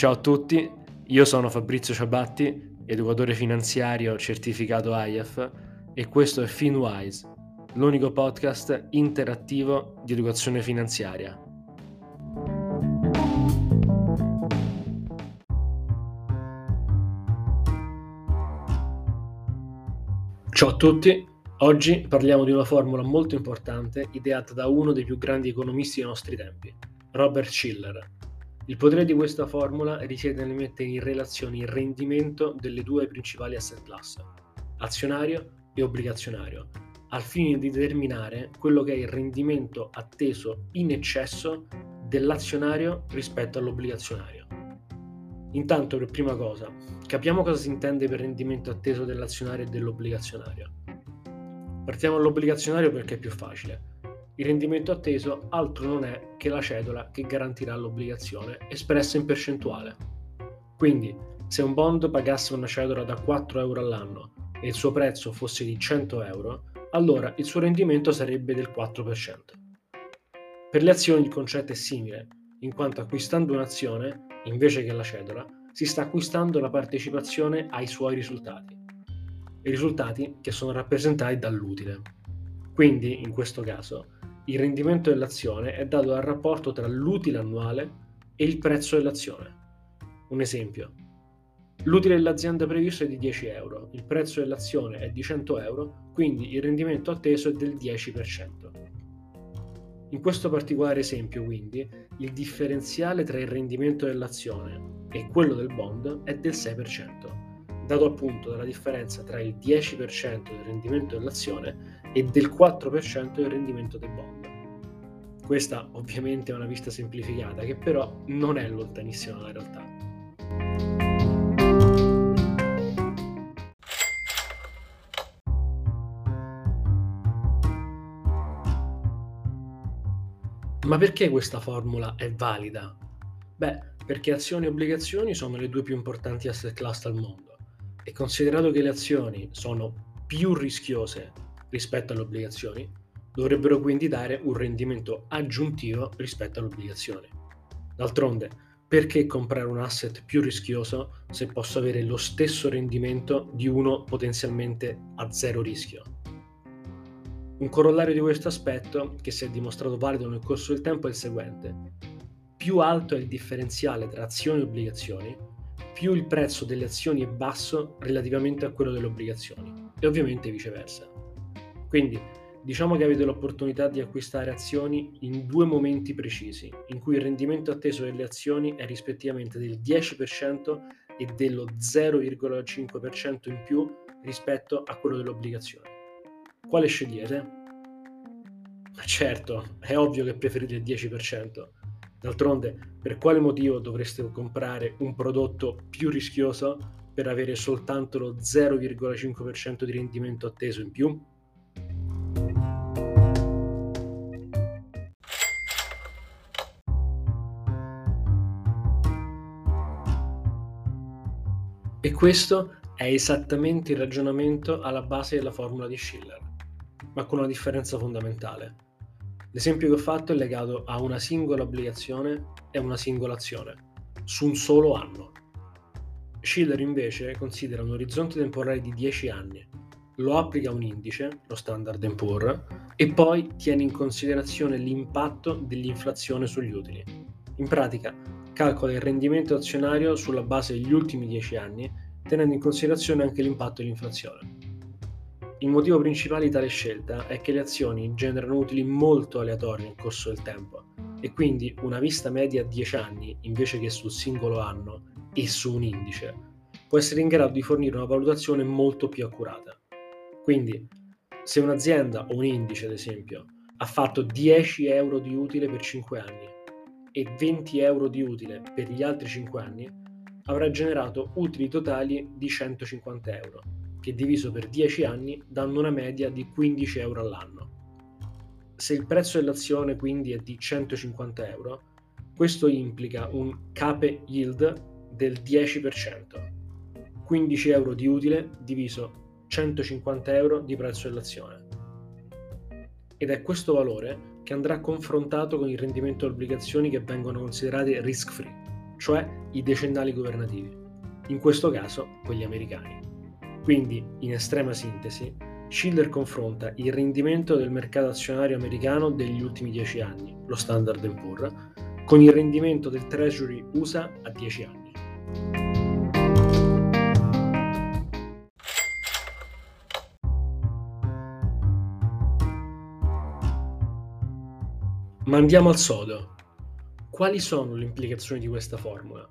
Ciao a tutti, io sono Fabrizio Ciabatti, educatore finanziario certificato IAF e questo è FinWise, l'unico podcast interattivo di educazione finanziaria. Ciao a tutti, oggi parliamo di una formula molto importante ideata da uno dei più grandi economisti dei nostri tempi, Robert Schiller il potere di questa formula risiede nel mettere in relazione il rendimento delle due principali asset class, azionario e obbligazionario, al fine di determinare quello che è il rendimento atteso in eccesso dell'azionario rispetto all'obbligazionario. Intanto, per prima cosa, capiamo cosa si intende per rendimento atteso dell'azionario e dell'obbligazionario. Partiamo dall'obbligazionario perché è più facile. Il rendimento atteso altro non è che la cedola che garantirà l'obbligazione espressa in percentuale. Quindi, se un bond pagasse una cedola da 4 euro all'anno e il suo prezzo fosse di 100 euro, allora il suo rendimento sarebbe del 4%. Per le azioni il concetto è simile, in quanto acquistando un'azione, invece che la cedola, si sta acquistando la partecipazione ai suoi risultati. I risultati che sono rappresentati dall'utile. Quindi, in questo caso, il rendimento dell'azione è dato dal rapporto tra l'utile annuale e il prezzo dell'azione. Un esempio. L'utile dell'azienda previsto è di 10 euro, il prezzo dell'azione è di 100 euro, quindi il rendimento atteso è del 10%. In questo particolare esempio, quindi, il differenziale tra il rendimento dell'azione e quello del bond è del 6% dato appunto dalla differenza tra il 10% del rendimento dell'azione e del 4% del rendimento del bond. Questa ovviamente è una vista semplificata che però non è lontanissima dalla realtà. Ma perché questa formula è valida? Beh, perché azioni e obbligazioni sono le due più importanti asset class al mondo e considerato che le azioni sono più rischiose rispetto alle obbligazioni, dovrebbero quindi dare un rendimento aggiuntivo rispetto alle obbligazioni. D'altronde, perché comprare un asset più rischioso se posso avere lo stesso rendimento di uno potenzialmente a zero rischio? Un corollario di questo aspetto, che si è dimostrato valido nel corso del tempo, è il seguente. Più alto è il differenziale tra azioni e obbligazioni, più il prezzo delle azioni è basso relativamente a quello delle obbligazioni e ovviamente viceversa. Quindi diciamo che avete l'opportunità di acquistare azioni in due momenti precisi, in cui il rendimento atteso delle azioni è rispettivamente del 10% e dello 0,5% in più rispetto a quello delle obbligazioni. Quale scegliete? Certo, è ovvio che preferite il 10%, D'altronde, per quale motivo dovreste comprare un prodotto più rischioso per avere soltanto lo 0,5% di rendimento atteso in più? Questo è esattamente il ragionamento alla base della formula di Schiller, ma con una differenza fondamentale L'esempio che ho fatto è legato a una singola obbligazione e una singola azione, su un solo anno. Schiller invece considera un orizzonte temporale di 10 anni, lo applica a un indice, lo Standard Poor's, e poi tiene in considerazione l'impatto dell'inflazione sugli utili. In pratica, calcola il rendimento azionario sulla base degli ultimi 10 anni, tenendo in considerazione anche l'impatto dell'inflazione. Il motivo principale di tale scelta è che le azioni generano utili molto aleatori nel corso del tempo e quindi una vista media a 10 anni invece che sul singolo anno e su un indice può essere in grado di fornire una valutazione molto più accurata. Quindi, se un'azienda o un indice, ad esempio, ha fatto 10 euro di utile per 5 anni e 20 euro di utile per gli altri 5 anni, avrà generato utili totali di 150 euro che diviso per 10 anni danno una media di 15 euro all'anno. Se il prezzo dell'azione quindi è di 150 euro, questo implica un cape yield del 10%, 15 euro di utile diviso 150 euro di prezzo dell'azione. Ed è questo valore che andrà confrontato con il rendimento delle obbligazioni che vengono considerate risk free, cioè i decennali governativi, in questo caso quelli americani. Quindi, in estrema sintesi, Schiller confronta il rendimento del mercato azionario americano degli ultimi 10 anni, lo Standard Poor's, con il rendimento del Treasury USA a 10 anni. Ma andiamo al sodo. Quali sono le implicazioni di questa formula?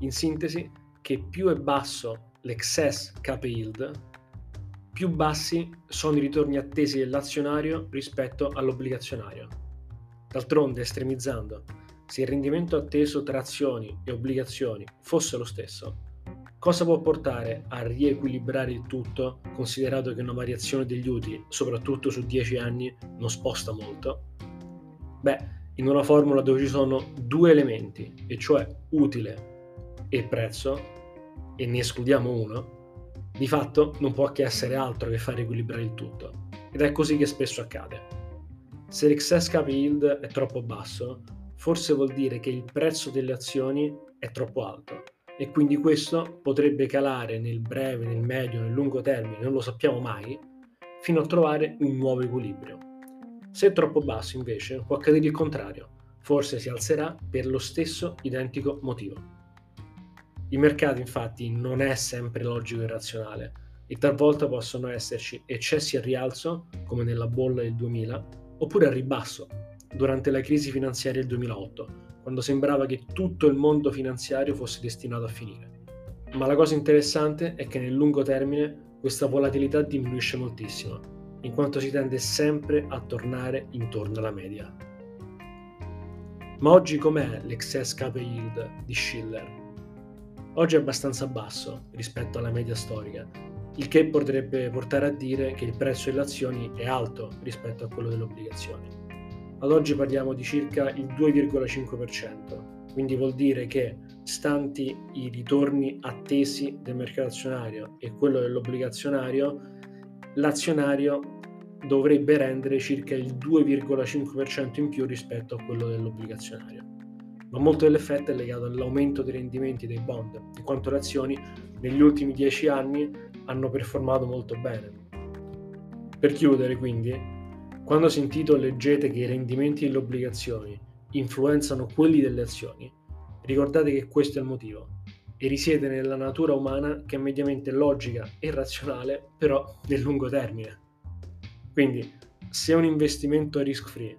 In sintesi, che più è basso l'excess cap yield, più bassi sono i ritorni attesi dell'azionario rispetto all'obbligazionario. D'altronde, estremizzando, se il rendimento atteso tra azioni e obbligazioni fosse lo stesso, cosa può portare a riequilibrare il tutto, considerato che una variazione degli utili, soprattutto su 10 anni, non sposta molto? Beh, in una formula dove ci sono due elementi, e cioè utile e prezzo, e ne escludiamo uno, di fatto non può che essere altro che far equilibrare il tutto. Ed è così che spesso accade. Se l'excess cap yield è troppo basso, forse vuol dire che il prezzo delle azioni è troppo alto e quindi questo potrebbe calare nel breve, nel medio, nel lungo termine, non lo sappiamo mai, fino a trovare un nuovo equilibrio. Se è troppo basso, invece, può accadere il contrario, forse si alzerà per lo stesso identico motivo. Il mercato, infatti, non è sempre logico e razionale e talvolta possono esserci eccessi a rialzo, come nella bolla del 2000, oppure a ribasso, durante la crisi finanziaria del 2008, quando sembrava che tutto il mondo finanziario fosse destinato a finire. Ma la cosa interessante è che nel lungo termine questa volatilità diminuisce moltissimo in quanto si tende sempre a tornare intorno alla media. Ma oggi com'è l'excess cap yield di Schiller? Oggi è abbastanza basso rispetto alla media storica, il che potrebbe portare a dire che il prezzo delle azioni è alto rispetto a quello delle obbligazioni. Ad oggi parliamo di circa il 2,5%, quindi vuol dire che, stanti i ritorni attesi del mercato azionario e quello dell'obbligazionario, l'azionario dovrebbe rendere circa il 2,5% in più rispetto a quello dell'obbligazionario. Ma molto dell'effetto è legato all'aumento dei rendimenti dei bond, in quanto le azioni negli ultimi 10 anni hanno performato molto bene. Per chiudere, quindi, quando sentite o leggete che i rendimenti delle obbligazioni influenzano quelli delle azioni, ricordate che questo è il motivo e risiede nella natura umana che è mediamente logica e razionale, però nel lungo termine. Quindi, se un investimento risk free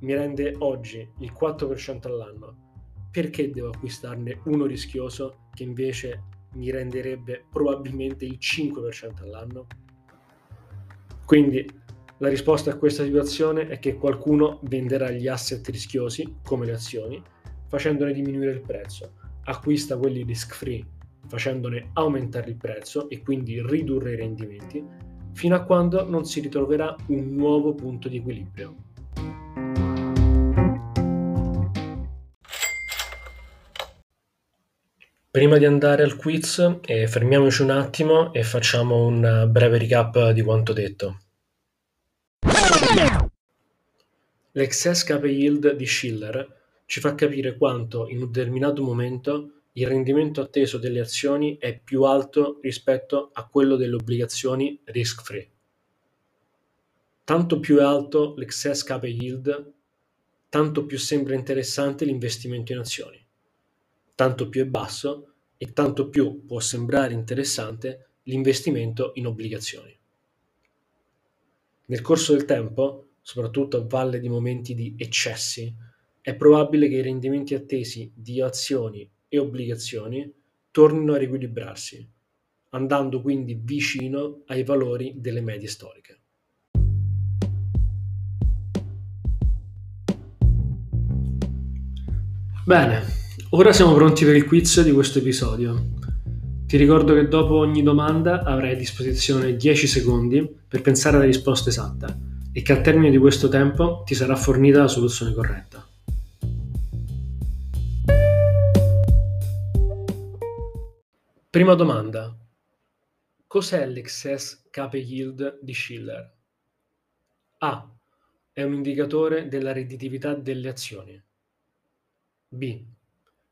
mi rende oggi il 4% all'anno, perché devo acquistarne uno rischioso che invece mi renderebbe probabilmente il 5% all'anno? Quindi la risposta a questa situazione è che qualcuno venderà gli asset rischiosi, come le azioni, facendone diminuire il prezzo, acquista quelli risk free facendone aumentare il prezzo e quindi ridurre i rendimenti, fino a quando non si ritroverà un nuovo punto di equilibrio. Prima di andare al quiz, eh, fermiamoci un attimo e facciamo un breve recap di quanto detto. L'excess cap yield di Schiller ci fa capire quanto in un determinato momento il rendimento atteso delle azioni è più alto rispetto a quello delle obbligazioni risk-free. Tanto più è alto l'excess cap yield, tanto più sembra interessante l'investimento in azioni. Tanto più è basso e tanto più può sembrare interessante l'investimento in obbligazioni. Nel corso del tempo, soprattutto a valle di momenti di eccessi, è probabile che i rendimenti attesi di azioni e obbligazioni tornino a riequilibrarsi, andando quindi vicino ai valori delle medie storiche. Bene, ora siamo pronti per il quiz di questo episodio. Ti ricordo che dopo ogni domanda avrai a disposizione 10 secondi per pensare alla risposta esatta e che al termine di questo tempo ti sarà fornita la soluzione corretta. Prima domanda. Cos'è l'excess cape yield di Schiller? A. È un indicatore della redditività delle azioni. B.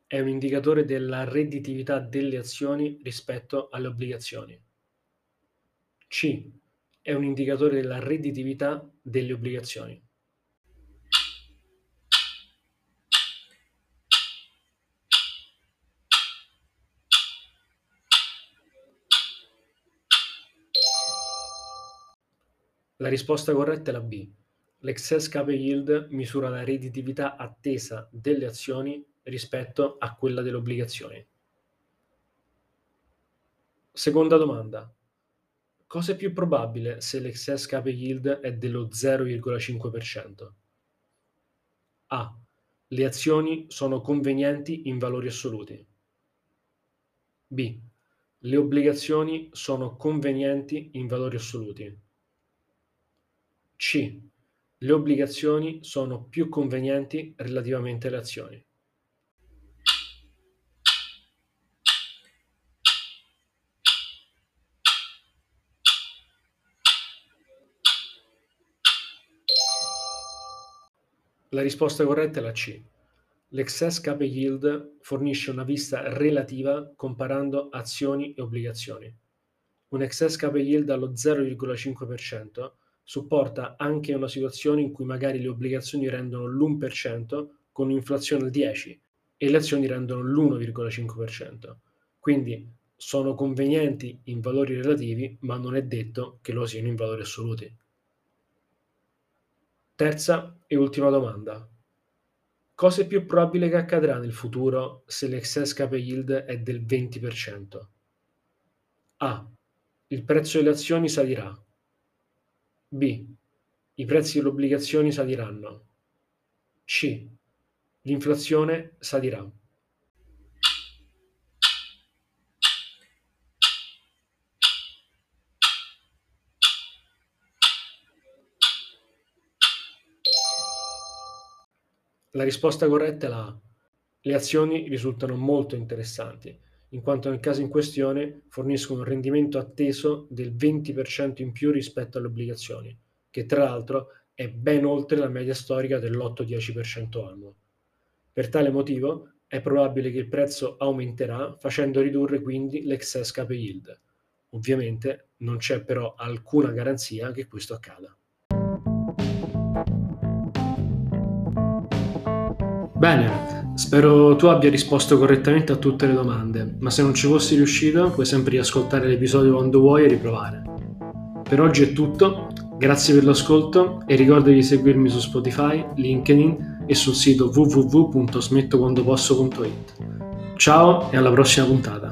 È un indicatore della redditività delle azioni rispetto alle obbligazioni. C è un indicatore della redditività delle obbligazioni. La risposta corretta è la B. L'excess cap yield misura la redditività attesa delle azioni rispetto a quella delle obbligazioni. Seconda domanda. Cosa è più probabile se l'excess cap yield è dello 0,5%? A. Le azioni sono convenienti in valori assoluti. B. Le obbligazioni sono convenienti in valori assoluti. C. Le obbligazioni sono più convenienti relativamente alle azioni. La risposta corretta è la C. L'excess cap yield fornisce una vista relativa comparando azioni e obbligazioni. Un excess cap yield allo 0,5% supporta anche una situazione in cui magari le obbligazioni rendono l'1% con un'inflazione al 10% e le azioni rendono l'1,5%. Quindi sono convenienti in valori relativi, ma non è detto che lo siano in valori assoluti. Terza e ultima domanda. Cosa è più probabile che accadrà nel futuro se l'excess cap yield è del 20%? A. Il prezzo delle azioni salirà. B. I prezzi delle obbligazioni saliranno. C. L'inflazione salirà. La risposta corretta è la A. Le azioni risultano molto interessanti in quanto nel caso in questione forniscono un rendimento atteso del 20% in più rispetto alle obbligazioni, che tra l'altro è ben oltre la media storica dell'8-10% annuo. Per tale motivo è probabile che il prezzo aumenterà facendo ridurre quindi l'excess cap yield. Ovviamente non c'è però alcuna garanzia che questo accada. Bene, Spero tu abbia risposto correttamente a tutte le domande, ma se non ci fossi riuscito puoi sempre riascoltare l'episodio quando vuoi e riprovare. Per oggi è tutto, grazie per l'ascolto e ricorda di seguirmi su Spotify, LinkedIn e sul sito www.smettoquandoposso.it. Ciao e alla prossima puntata.